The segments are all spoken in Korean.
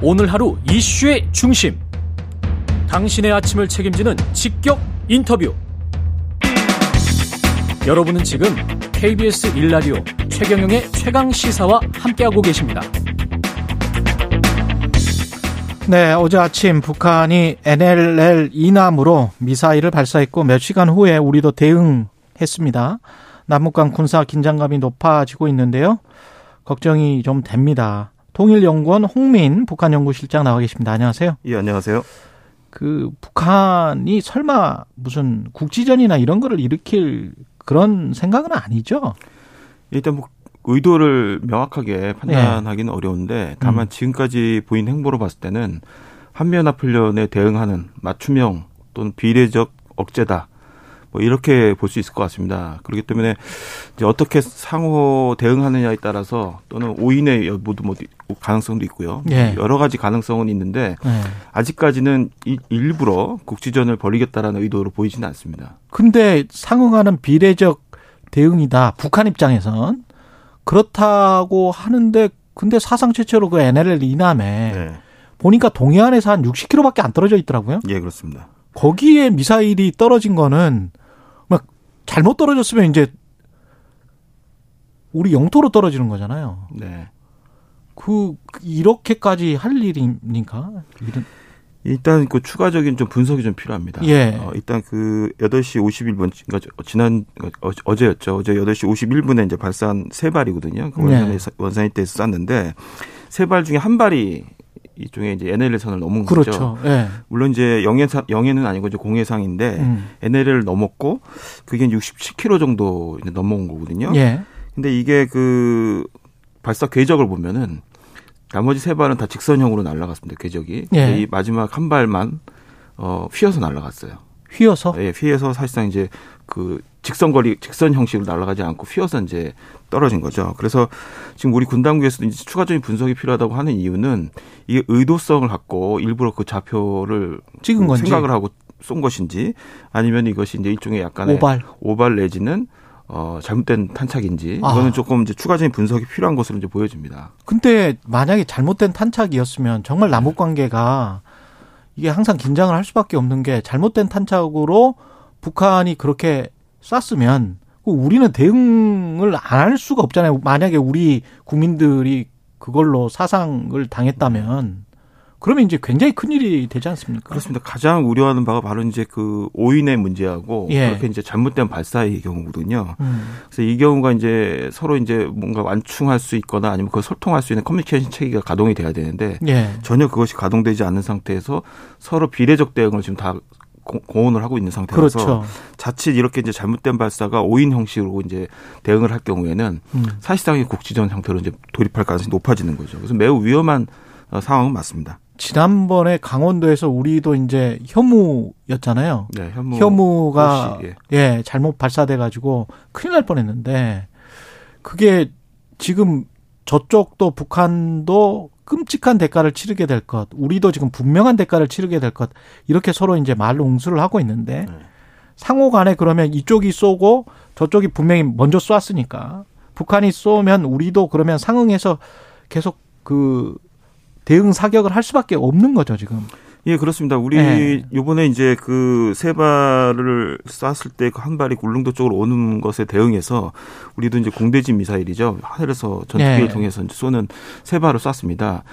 오늘 하루 이슈의 중심. 당신의 아침을 책임지는 직격 인터뷰. 여러분은 지금 KBS 일라디오 최경영의 최강 시사와 함께하고 계십니다. 네, 어제 아침 북한이 NLL 이남으로 미사일을 발사했고 몇 시간 후에 우리도 대응했습니다. 남북 간 군사 긴장감이 높아지고 있는데요. 걱정이 좀 됩니다. 통일연구원 홍민 북한 연구실장 나와 계십니다. 안녕하세요. 예, 안녕하세요. 그 북한이 설마 무슨 국지전이나 이런 거를 일으킬 그런 생각은 아니죠? 일단 뭐 의도를 명확하게 판단하기는 네. 어려운데 다만 음. 지금까지 보인 행보로 봤을 때는 한미연합훈련에 대응하는 맞춤형 또는 비례적 억제다. 뭐 이렇게 볼 수 있을 것 같습니다. 그렇기 때문에 이제 어떻게 상호 대응하느냐에 따라서 또는 오인의 여부도 뭐 가능성도 있고요. 네. 여러 가지 가능성은 있는데 네. 아직까지는 일부러 국지전을 벌이겠다라는 의도로 보이지는 않습니다. 근데 상응하는 비례적 대응이다. 북한 입장에선 그렇다고 하는데 근데 사상 최초로 그 NLL 이남에 네. 보니까 동해안에서 한 60km밖에 안 떨어져 있더라고요. 예, 그렇습니다. 거기에 미사일이 떨어진 거는 막 잘못 떨어졌으면 이제 우리 영토로 떨어지는 거잖아요. 네. 그 이렇게까지 할 일입니까? 이런 일단 그 추가적인 좀 분석이 좀 필요합니다. 예. 어, 일단 그 8시 51분, 그러니까 지난, 어, 어제였죠. 어제 8시 51분에 이제 발사한 세 발이거든요. 그 원산에, 예. 원산이 때에서 쐈는데 세 발 중에 한 발이 이쪽에 이제 NLL 선을 넘은 그렇죠. 거죠. 예. 물론 이제 영해상, 영해는 아니고 이제 공해상인데 음. NLL을 넘었고 그게 67km 정도 넘어온 거거든요. 예. 근데 이게 그 발사 궤적을 보면은 나머지 세 발은 다 직선형으로 날아갔습니다. 궤적이. 예. 이 마지막 한 발만 어 휘어서 날아갔어요. 휘어서? 예, 휘어서 사실상 이제 그 직선 거리 직선 형식으로 날아가지 않고 휘어서 이제 떨어진 거죠. 그래서 지금 우리 군 당국에서도 이제 추가적인 분석이 필요하다고 하는 이유는 이게 의도성을 갖고 일부러 그 좌표를 찍은 건지 생각을 하고 쏜 것인지 아니면 이것이 이제 일종의 약간의 오발 오발 내지는 어, 잘못된 탄착인지 아. 이거는 아. 조금 이제 추가적인 분석이 필요한 것으로 이제 보여집니다. 근데 만약에 잘못된 탄착이었으면 정말 남북 관계가 이게 항상 긴장을 할 수밖에 없는 게 잘못된 탄착으로 북한이 그렇게 쐈으면 우리는 대응을 안 할 수가 없잖아요. 만약에 우리 국민들이 그걸로 사상을 당했다면 그러면 이제 굉장히 큰 일이 되지 않습니까? 그렇습니다. 가장 우려하는 바가 바로 이제 그 오인의 문제하고 예. 그렇게 이제 잘못된 발사의 경우거든요. 음. 그래서 이 경우가 이제 서로 이제 뭔가 완충할 수 있거나 아니면 그걸 소통할 수 있는 커뮤니케이션 체계가 가동이 돼야 되는데 예. 전혀 그것이 가동되지 않는 상태에서 서로 비례적 대응을 지금 다 공헌을 하고 있는 상태라서 그렇죠. 자칫 이렇게 이제 잘못된 발사가 오인 형식으로 이제 대응을 할 경우에는 음. 사실상의 국지전 형태로 이제 돌입할 가능성이 높아지는 거죠. 그래서 매우 위험한 어, 상황은 맞습니다. 지난번에 강원도에서 우리도 이제 혐우였잖아요. 네, 혐우. 가 예. 예, 잘못 발사돼 가지고 큰일 날 뻔했는데 그게 지금 저쪽도 북한도 끔찍한 대가를 치르게 될 것, 우리도 지금 분명한 대가를 치르게 될 것, 이렇게 서로 이제 말로 웅수를 하고 있는데, 네. 상호 간에 그러면 이쪽이 쏘고 저쪽이 분명히 먼저 쐈으니까, 북한이 쏘면 우리도 그러면 상응해서 계속 그 대응 사격을 할 수밖에 없는 거죠, 지금. 예, 그렇습니다. 우리 네. 요번에 이제 그 세 발을 쐈을 때 그 한 발이 울릉도 쪽으로 오는 것에 대응해서 우리도 이제 공대지 미사일이죠. 하늘에서 전투기를 네. 통해서 쏘는 세 발을 쐈습니다.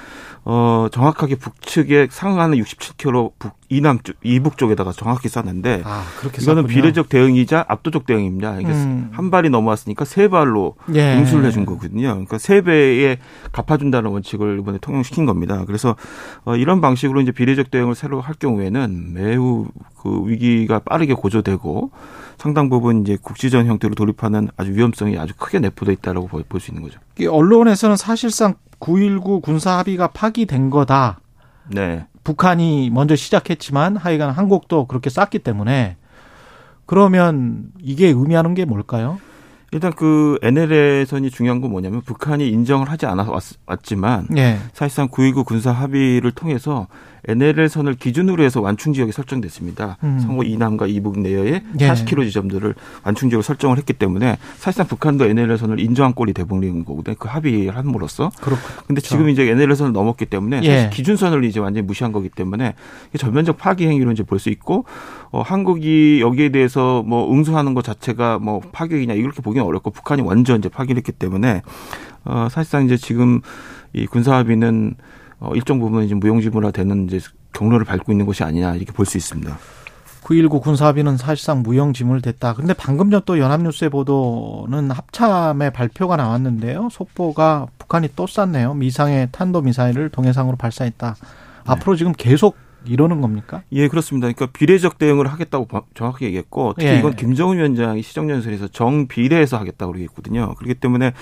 어, 정확하게 북측에 상응하는 67km 북 이남 쪽 이북 쪽에다가 정확히 쐈는데 아, 이거는 쐈군요. 비례적 대응이자 압도적 대응입니다. 이게 음. 한 발이 넘어왔으니까 세 발로 예. 응수를 해준 거거든요. 그러니까 세 배에 갚아준다는 원칙을 이번에 통용시킨 겁니다. 그래서 어, 이런 방식으로 이제 비례적 대응을 새로 할 경우에는 매우 그 위기가 빠르게 고조되고 상당 부분 이제 국지전 형태로 돌입하는 아주 위험성이 아주 크게 내포돼 있다라고 볼 수 있는 거죠. 언론에서는 사실상 9.19 군사 합의가 파기된 거다. 네. 북한이 먼저 시작했지만 하여간 한국도 그렇게 쌌기 때문에 그러면 이게 의미하는 게 뭘까요? 일단 그 NLL선이 중요한 건 뭐냐면 북한이 인정을 하지 않아 왔, 지만 네. 사실상 9.19 군사 합의를 통해서 NLL선을 기준으로 해서 완충 지역이 설정됐습니다. 음. 성호 이남과 이북 내에 예. 40km 지점들을 완충 지역을 설정을 했기 때문에 사실상 북한도 NLL선을 인정한 꼴이 돼버리는 거거든요. 그 합의를 함으로써. 그런데 지금 이제 NLL선을 넘었기 때문에 예. 기준선을 이제 완전히 무시한 거기 때문에 전면적 파기 행위로 이제 볼 수 있고 어, 한국이 여기에 대해서 뭐 응수하는 것 자체가 뭐 파격이냐 이렇게 보기는 어렵고 북한이 완전 이제 파기를 했기 때문에 어, 사실상 이제 지금 이 군사합의는 어, 일정 부분 이제 무용지물화 되는 이제 경로를 밟고 있는 것이 아니냐 이렇게 볼 수 있습니다. 9.19 군사합의는 사실상 무용지물 됐다. 그런데 방금 전 또 연합뉴스의 보도는 합참의 발표가 나왔는데요. 속보가 북한이 또 쐈네요. 미상의 탄도미사일을 동해상으로 발사했다. 네. 앞으로 지금 계속 이러는 겁니까? 예, 그렇습니다. 그러니까 비례적 대응을 하겠다고 정확히 얘기했고 특히 예. 이건 김정은 위원장이 시정연설에서 정비례해서 하겠다고 얘기했거든요. 그렇기 때문에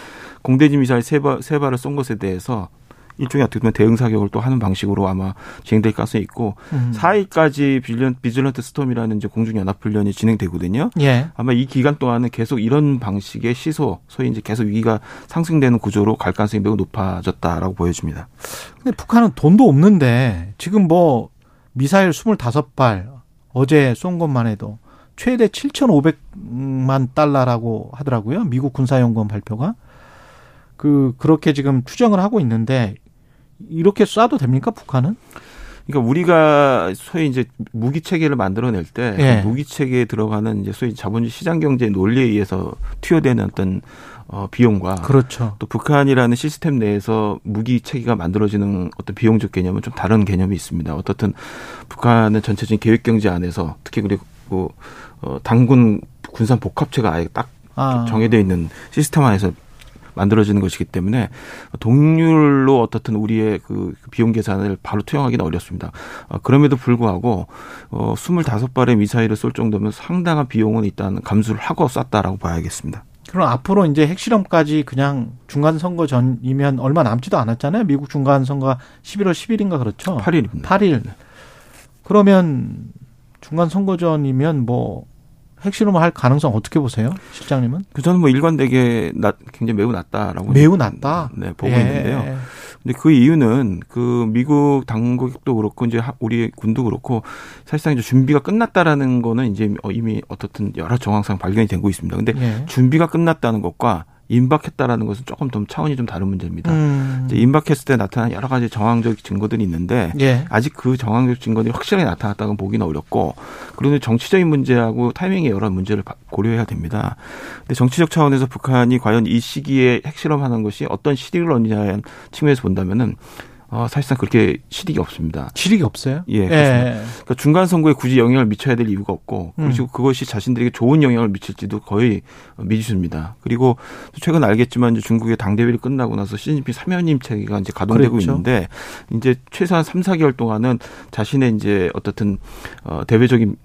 공대지 미사일 세, 발, 세 발을 쏜 것에 대해서 일종의 어떻게 보면 대응 사격을 또 하는 방식으로 아마 진행될 가능성이 있고 음. 4일까지 Vigilant, Vigilant Storm이라는 이제 공중 연합 훈련이 진행되거든요. 예. 아마 이 기간 동안은 계속 이런 방식의 시소, 소위 이제 계속 위기가 상승되는 구조로 갈 가능성이 매우 높아졌다라고 보여집니다. 근데 북한은 돈도 없는데 지금 뭐 미사일 25발 어제 쏜 것만 해도 최대 7,500만 달러라고 하더라고요. 미국 군사연구원 발표가. 그 그렇게 지금 추정을 하고 있는데 이렇게 쏴도 됩니까 북한은? 그러니까 우리가 소위 이제 무기 체계를 만들어낼 때 예. 무기 체계에 들어가는 이제 소위 자본주의 시장 경제 논리에 의해서 투여되는 어떤 어 비용과 그렇죠. 또 북한이라는 시스템 내에서 무기 체계가 만들어지는 어떤 비용적 개념은 좀 다른 개념이 있습니다. 어떻든 북한은 전체적인 계획 경제 안에서 특히 그리고 어 당군 군산 복합체가 아예 딱 아. 정해져 있는 시스템 안에서 만들어지는 것이기 때문에 동률로 어떻든 우리의 그 비용 계산을 바로 투영하기는 어렵습니다. 어, 그럼에도 불구하고 어 25발의 미사일을 쏠 정도면 상당한 비용은 일단 감수를 하고 쐈다라고 봐야겠습니다. 그럼 앞으로 이제 핵실험까지 그냥 중간 선거 전이면 얼마 남지도 않았잖아요. 미국 중간 선거가 11월 10일인가 그렇죠? 8일입니다. 8일. 그러면 중간 선거 전이면 뭐 핵실험을 할 가능성 어떻게 보세요, 실장님은? 그 저는 뭐 일관되게 낮, 굉장히 매우 낮다라고 매우 낮다. 네 보고 예. 있는데요. 근데 그 이유는 그 미국 당국도 그렇고 이제 우리 군도 그렇고 사실상 이제 준비가 끝났다라는 거는 이제 어, 이미 어떻든 여러 정황상 발견이 되고 있습니다. 근데 예. 준비가 끝났다는 것과 임박했다라는 것은 조금 더 차원이 좀 다른 문제입니다. 음. 이제 임박했을 때 나타난 여러 가지 정황적 증거들이 있는데 예. 아직 그 정황적 증거들이 확실하게 나타났다고 보기는 어렵고 그리고 정치적인 문제하고 타이밍의 여러 문제를 고려해야 됩니다. 근데 정치적 차원에서 북한이 과연 이 시기에 핵실험하는 것이 어떤 시기를 얻느냐는 측면에서 본다면은 어, 사실상 그렇게 실익이 없습니다. 실익이 없어요? 예. 예. 그러니까 중간 선거에 굳이 영향을 미쳐야 될 이유가 없고 그리고 음. 그것이 자신들에게 좋은 영향을 미칠지도 거의 미지수입니다. 그리고 최근 알겠지만 이제 중국의 당 대회를 끝나고 나서 시진핑 사면임 체계가 이제 가동되고 그렇죠. 있는데 이제 최소한 3, 4개월 동안은 자신의 이제 어떻든 어 대외적인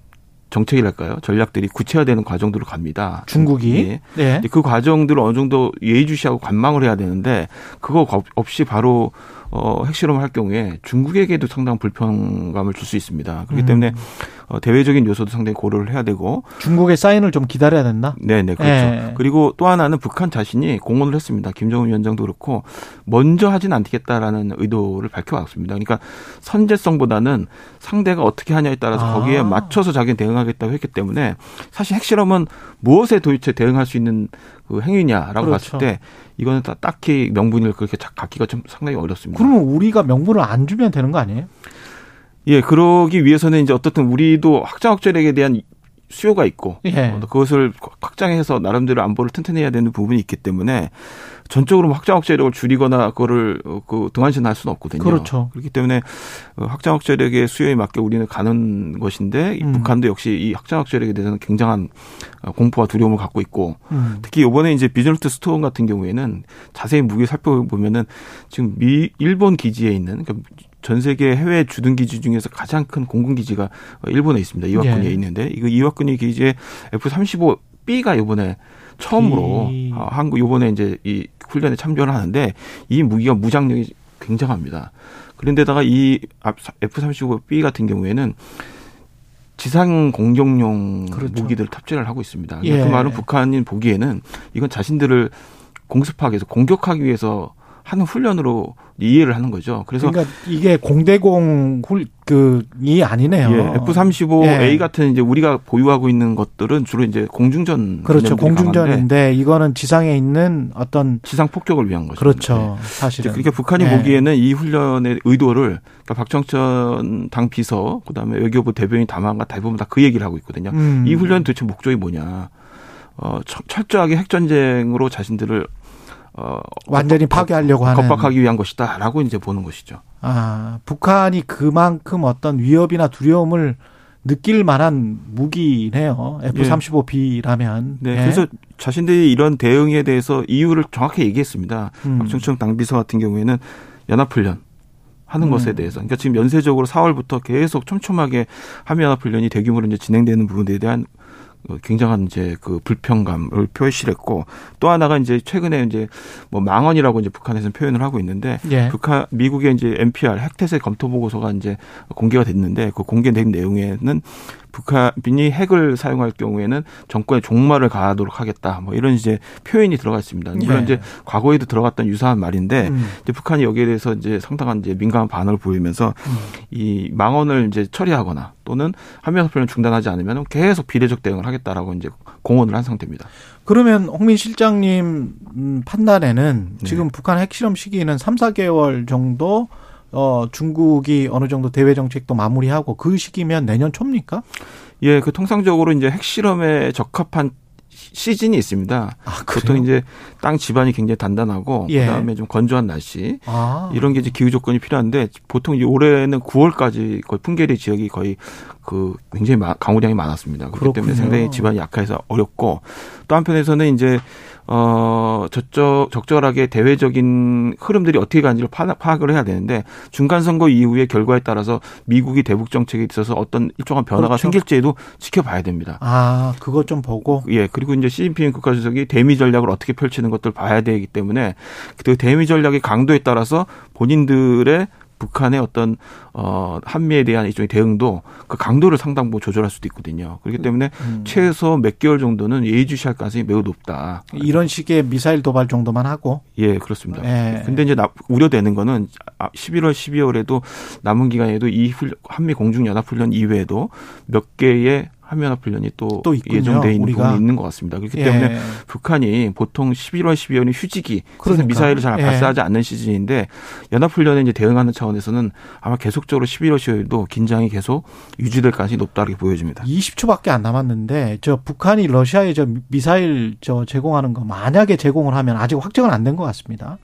정책이랄까요? 전략들이 구체화되는 과정들을 갑니다. 중국이. 예. 네. 그 과정들을 어느 정도 예의주시하고 관망을 해야 되는데 그거 없이 바로 어, 핵실험을 할 경우에 중국에게도 상당한 불편감을 줄 수 있습니다. 그렇기 음. 때문에 어, 대외적인 요소도 상당히 고려를 해야 되고 중국의 사인을 좀 기다려야 된다. 네, 네, 그렇죠. 예. 그리고 또 하나는 북한 자신이 공언을 했습니다. 김정은 위원장도 그렇고 먼저 하진 않겠다라는 의도를 밝혀왔습니다. 그러니까 선제성보다는 상대가 어떻게 하냐에 따라서 아. 거기에 맞춰서 자기는 대응하겠다고 했기 때문에 사실 핵실험은 무엇에 도대체 대응할 수 있는 그 행위냐라고 그렇죠. 봤을 때 이거는 딱히 명분을 그렇게 갖기가 좀 상당히 어렵습니다. 그러면 우리가 명분을 안 주면 되는 거 아니에요? 예, 그러기 위해서는 이제 어떻든 우리도 확장학절액에 대한 수요가 있고 예. 어, 그것을 확장해서 나름대로 안보를 튼튼해야 되는 부분이 있기 때문에 전적으로 확장 억제력을 줄이거나 그거를 어, 그 등한시할 수는 없거든요. 그렇죠. 그렇기 때문에 어, 확장 억제력의 수요에 맞게 우리는 가는 것인데 음. 북한도 역시 이 확장 억제력에 대해서는 굉장한 공포와 두려움을 갖고 있고 음. 특히 이번에 이제 비즈니스 스톤 같은 경우에는 자세히 무게 살펴보면은 지금 미 일본 기지에 있는 그러니까 전 세계 해외 주둔 기지 중에서 가장 큰 공군 기지가 일본에 있습니다. 이와쿠니에 예. 있는데 이거 이와쿠니 기지에 F-35B가 이번에 처음으로 이... 아, 한국 이번에 이제 이 훈련에 참여를 하는데 이 무기가 무장력이 굉장합니다. 그런데다가 이 F-35B 같은 경우에는 지상 공격용 그렇죠. 무기들을 탑재를 하고 있습니다. 예. 그 말은 북한인 보기에는 이건 자신들을 공습하기 위해서 공격하기 위해서 하는 훈련으로 이해를 하는 거죠. 그래서 그러니까 이게 공대공 훌그이 아니네요. 예, F-35A 예. 같은 이제 우리가 보유하고 있는 것들은 주로 이제 공중전 그렇죠. 공중전인데 이거는 지상에 있는 어떤 지상 폭격을 위한 거죠. 그렇죠. 네. 사실은 그러니까 북한이 예. 보기에는 이 훈련의 의도를 그러니까 박정천 당 비서 그다음에 외교부 대변인 담화가 대부분 다 그 얘기를 하고 있거든요. 음. 이 훈련 도대체 목적이 뭐냐? 어, 철저하게 핵전쟁으로 자신들을 어, 완전히 파괴하려고 하는 겁박하기 위한 것이다라고 이제 보는 것이죠. 아, 북한이 그만큼 어떤 위협이나 두려움을 느낄 만한 무기네요. F-35B라면. 네. 네. 그래서 자신들이 이런 대응에 대해서 이유를 정확히 얘기했습니다. 음. 박정청 당비서 같은 경우에는 연합훈련 하는 음. 것에 대해서. 그러니까 지금 연쇄적으로 4월부터 계속 촘촘하게 한미연합훈련이 대규모로 이제 진행되는 부분에 대한 어, 굉장한 이제 그 불평감을 표시를 했고 또 하나가 이제 최근에 이제 뭐 망언이라고 이제 북한에서는 표현을 하고 있는데 예. 북한 미국의 이제 NPR 핵태세 검토 보고서가 이제 공개가 됐는데 그 공개된 내용에는 북한이 핵을 사용할 경우에는 정권의 종말을 가하도록 하겠다. 뭐 이런 이제 표현이 들어가 있습니다. 물론 네. 이제 과거에도 들어갔던 유사한 말인데 음. 이제 북한이 여기에 대해서 이제 상당한 이제 민감한 반응을 보이면서 음. 이 망언을 이제 처리하거나 또는 한미연합훈련 중단하지 않으면 계속 비례적 대응을 하겠다라고 이제 공언을 한 상태입니다. 그러면 홍민 실장님 음, 판단에는 네. 지금 북한 핵실험 시기는 3, 4개월 정도 어, 중국이 어느 정도 대외 정책도 마무리하고 그 시기면 내년 초입니까? 예, 그 통상적으로 이제 핵실험에 적합한 시즌이 있습니다. 아, 보통 이제 땅 지반이 굉장히 단단하고 예. 그다음에 좀 건조한 날씨 아. 이런 게 이제 기후 조건이 필요한데 보통 이제 올해는 9월까지 거의 풍계리 지역이 거의 그 굉장히 강우량이 많았습니다. 그렇기 그렇군요. 때문에 상당히 지반이 약해서 어렵고 또 한편에서는 이제 어, 저쪽, 적절하게 대외적인 흐름들이 어떻게 가는지를 파악을 해야 되는데 중간 선거 이후의 결과에 따라서 미국이 대북 정책에 있어서 어떤 일정한 변화가 그렇죠. 생길지에도 지켜봐야 됩니다. 아, 그것 좀 보고. 예, 그리고 이제 시진핑 국가주석이 대미 전략을 어떻게 펼치는 것들 봐야 되기 때문에 그 대미 전략의 강도에 따라서 본인들의 북한의 어떤 어 한미에 대한 일종의 대응도 그 강도를 상당 부분 조절할 수도 있거든요. 그렇기 때문에 음. 최소 몇 개월 정도는 예의주시할 가능성이 매우 높다. 이런 식의 미사일 도발 정도만 하고 예 그렇습니다. 예. 근데 이제 나, 우려되는 거는 11월 12월에도 남은 기간에도 이 한미 공중 연합 훈련 이외에도 몇 개의 한미연합 훈련이 또, 또 예정돼 있는 우리가. 부분이 있는 것 같습니다. 그렇기 예. 때문에 북한이 보통 11월, 12월이 휴지기, 그러니까. 미사일을 잘 예. 발사하지 않는 시즌인데 연합 훈련에 이제 대응하는 차원에서는 아마 계속적으로 11월, 12월도 긴장이 계속 유지될 가능성이 높다고 보여집니다. 20초밖에 안 남았는데 저 북한이 러시아에 저 미사일 저 제공하는 거 만약에 제공을 하면 아직 확정은 안 된 것 같습니다.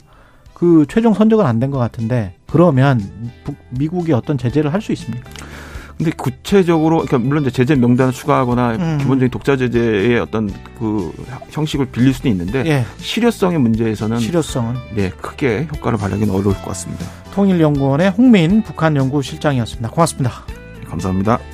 그 최종 선적은 안 된 것 같은데 그러면 북, 미국이 어떤 제재를 할 수 있습니까? 근데 구체적으로 그러니까 물론 이제 제재 명단을 추가하거나 음. 기본적인 독자 제재의 어떤 그 형식을 빌릴 수는 있는데 예. 실효성의 문제에서는 실효성은 네 크게 효과를 발휘하기는 어려울 것 같습니다. 통일연구원의 홍민 북한 연구실장이었습니다. 고맙습니다. 감사합니다.